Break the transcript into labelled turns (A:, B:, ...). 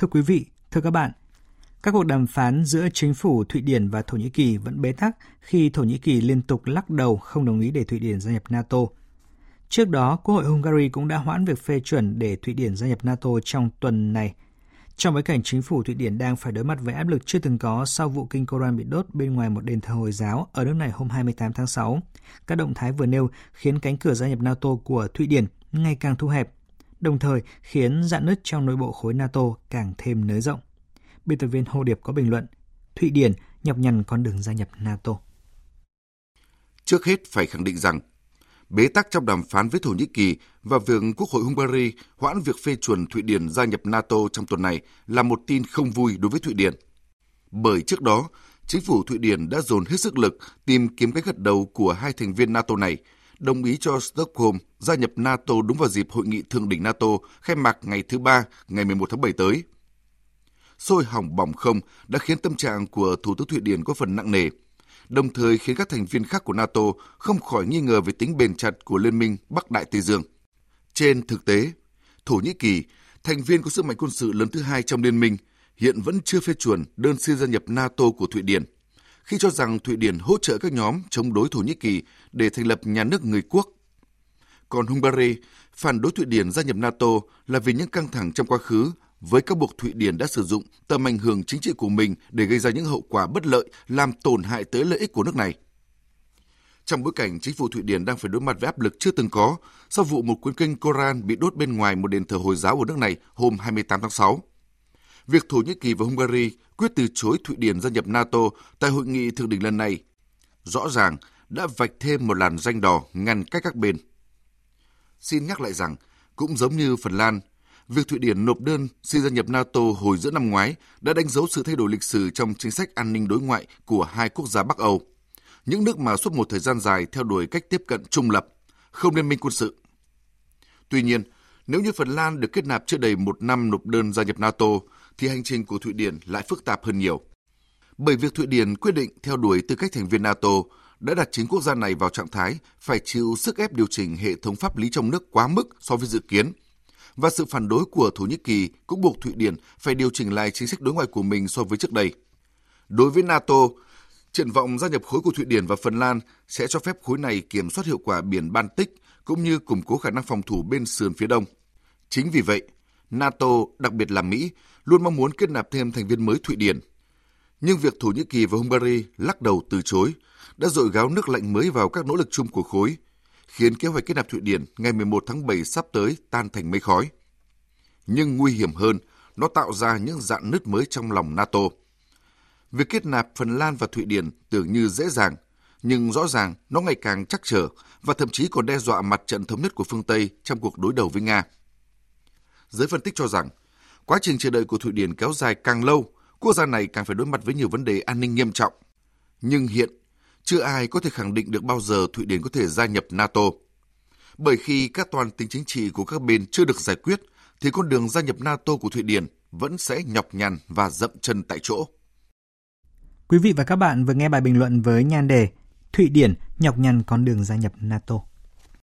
A: Thưa quý vị, thưa các bạn, các cuộc đàm phán giữa chính phủ Thụy Điển và Thổ Nhĩ Kỳ vẫn bế tắc khi Thổ Nhĩ Kỳ liên tục lắc đầu không đồng ý để Thụy Điển gia nhập NATO. Trước đó, Quốc hội Hungary cũng đã hoãn việc phê chuẩn để Thụy Điển gia nhập NATO trong tuần này. Trong bối cảnh chính phủ Thụy Điển đang phải đối mặt với áp lực chưa từng có sau vụ kinh Koran bị đốt bên ngoài một đền thờ Hồi giáo ở nước này hôm 28 tháng 6, các động thái vừa nêu khiến cánh cửa gia nhập NATO của Thụy Điển ngày càng thu hẹp, đồng thời khiến dạn nứt trong nội bộ khối NATO càng thêm nới rộng. Biên tập viên Hồ Điệp có bình luận, Thụy Điển nhọc nhằn con đường gia nhập NATO.
B: Trước hết phải khẳng định rằng, bế tắc trong đàm phán với Thổ Nhĩ Kỳ và việc Quốc hội Hungary hoãn việc phê chuẩn Thụy Điển gia nhập NATO trong tuần này là một tin không vui đối với Thụy Điển. Bởi trước đó, chính phủ Thụy Điển đã dồn hết sức lực tìm kiếm cái gật đầu của hai thành viên NATO này, đồng ý cho Stockholm gia nhập NATO đúng vào dịp hội nghị thượng đỉnh NATO khai mạc ngày thứ Ba, ngày 11 tháng 7 tới – sôi hỏng bỏng không đã khiến tâm trạng của Thủ tướng Thụy Điển có phần nặng nề, đồng thời khiến các thành viên khác của NATO không khỏi nghi ngờ về tính bền chặt của Liên minh Bắc Đại Tây Dương. Trên thực tế, Thổ Nhĩ Kỳ, thành viên có sức mạnh quân sự lớn thứ hai trong liên minh, hiện vẫn chưa phê chuẩn đơn xin gia nhập NATO của Thụy Điển, khi cho rằng Thụy Điển hỗ trợ các nhóm chống đối Thổ Nhĩ Kỳ để thành lập nhà nước người quốc. Còn Hungary phản đối Thụy Điển gia nhập NATO là vì những căng thẳng trong quá khứ với các buộc Thụy Điển đã sử dụng tầm ảnh hưởng chính trị của mình để gây ra những hậu quả bất lợi, làm tổn hại tới lợi ích của nước này. Trong bối cảnh chính phủ Thụy Điển đang phải đối mặt với áp lực chưa từng có sau vụ một cuốn kinh Koran bị đốt bên ngoài một đền thờ Hồi giáo của nước này hôm 28 tháng 6. Việc Thổ Nhĩ Kỳ và Hungary quyết từ chối Thụy Điển gia nhập NATO tại hội nghị thượng đỉnh lần này rõ ràng đã vạch thêm một làn danh đỏ ngăn cách các bên. Xin nhắc lại rằng, cũng giống như Phần Lan, việc Thụy Điển nộp đơn xin gia nhập NATO hồi giữa năm ngoái đã đánh dấu sự thay đổi lịch sử trong chính sách an ninh đối ngoại của hai quốc gia Bắc Âu, những nước mà suốt một thời gian dài theo đuổi cách tiếp cận trung lập, không liên minh quân sự. Tuy nhiên, nếu như Phần Lan được kết nạp chưa đầy một năm nộp đơn gia nhập NATO, thì hành trình của Thụy Điển lại phức tạp hơn nhiều. Bởi việc Thụy Điển quyết định theo đuổi tư cách thành viên NATO đã đặt chính quốc gia này vào trạng thái phải chịu sức ép điều chỉnh hệ thống pháp lý trong nước quá mức so với dự kiến – và sự phản đối của Thổ Nhĩ Kỳ cũng buộc Thụy Điển phải điều chỉnh lại chính sách đối ngoại của mình so với trước đây. Đối với NATO, triển vọng gia nhập khối của Thụy Điển và Phần Lan sẽ cho phép khối này kiểm soát hiệu quả biển Baltic cũng như củng cố khả năng phòng thủ bên sườn phía đông. Chính vì vậy, NATO, đặc biệt là Mỹ, luôn mong muốn kết nạp thêm thành viên mới Thụy Điển. Nhưng việc Thổ Nhĩ Kỳ và Hungary lắc đầu từ chối đã dội gáo nước lạnh mới vào các nỗ lực chung của khối – khiến kế hoạch kết nạp Thụy Điển ngày 11 tháng 7 sắp tới tan thành mây khói. Nhưng nguy hiểm hơn, nó tạo ra những dạn nứt mới trong lòng NATO. Việc kết nạp Phần Lan và Thụy Điển tưởng như dễ dàng, nhưng rõ ràng nó ngày càng chắc trở và thậm chí còn đe dọa mặt trận thống nhất của phương Tây trong cuộc đối đầu với Nga. Giới phân tích cho rằng, quá trình chờ đợi của Thụy Điển kéo dài càng lâu, quốc gia này càng phải đối mặt với nhiều vấn đề an ninh nghiêm trọng. Nhưng hiện chưa ai có thể khẳng định được bao giờ Thụy Điển có thể gia nhập NATO. Bởi khi các toàn tính chính trị của các bên chưa được giải quyết, thì con đường gia nhập NATO của Thụy Điển vẫn sẽ nhọc nhằn và dậm chân tại chỗ.
A: Quý vị và các bạn vừa nghe bài bình luận với nhan đề Thụy Điển nhọc nhằn con đường gia nhập NATO.